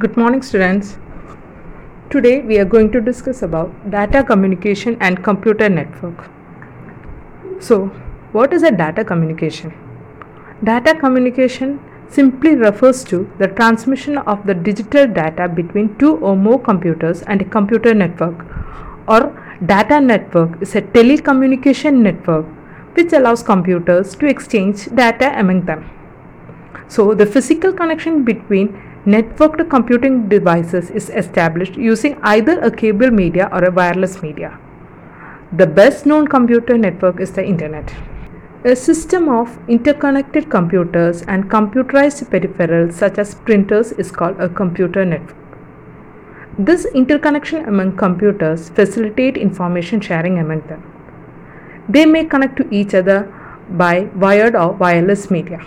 Good morning students. Today we are going to discuss about data communication and computer network. So, what is a data communication? Data communication simply refers to the transmission of the digital data between two or more computers and a computer network or data network is a telecommunication network which allows computers to exchange data among them. So, the physical connection between networked computing devices is established using either a cable media or a wireless media. The best known computer network is the Internet. A system of interconnected computers and computerized peripherals such as printers is called a computer network. This interconnection among computers facilitate information sharing among them. They may connect to each other by wired or wireless media.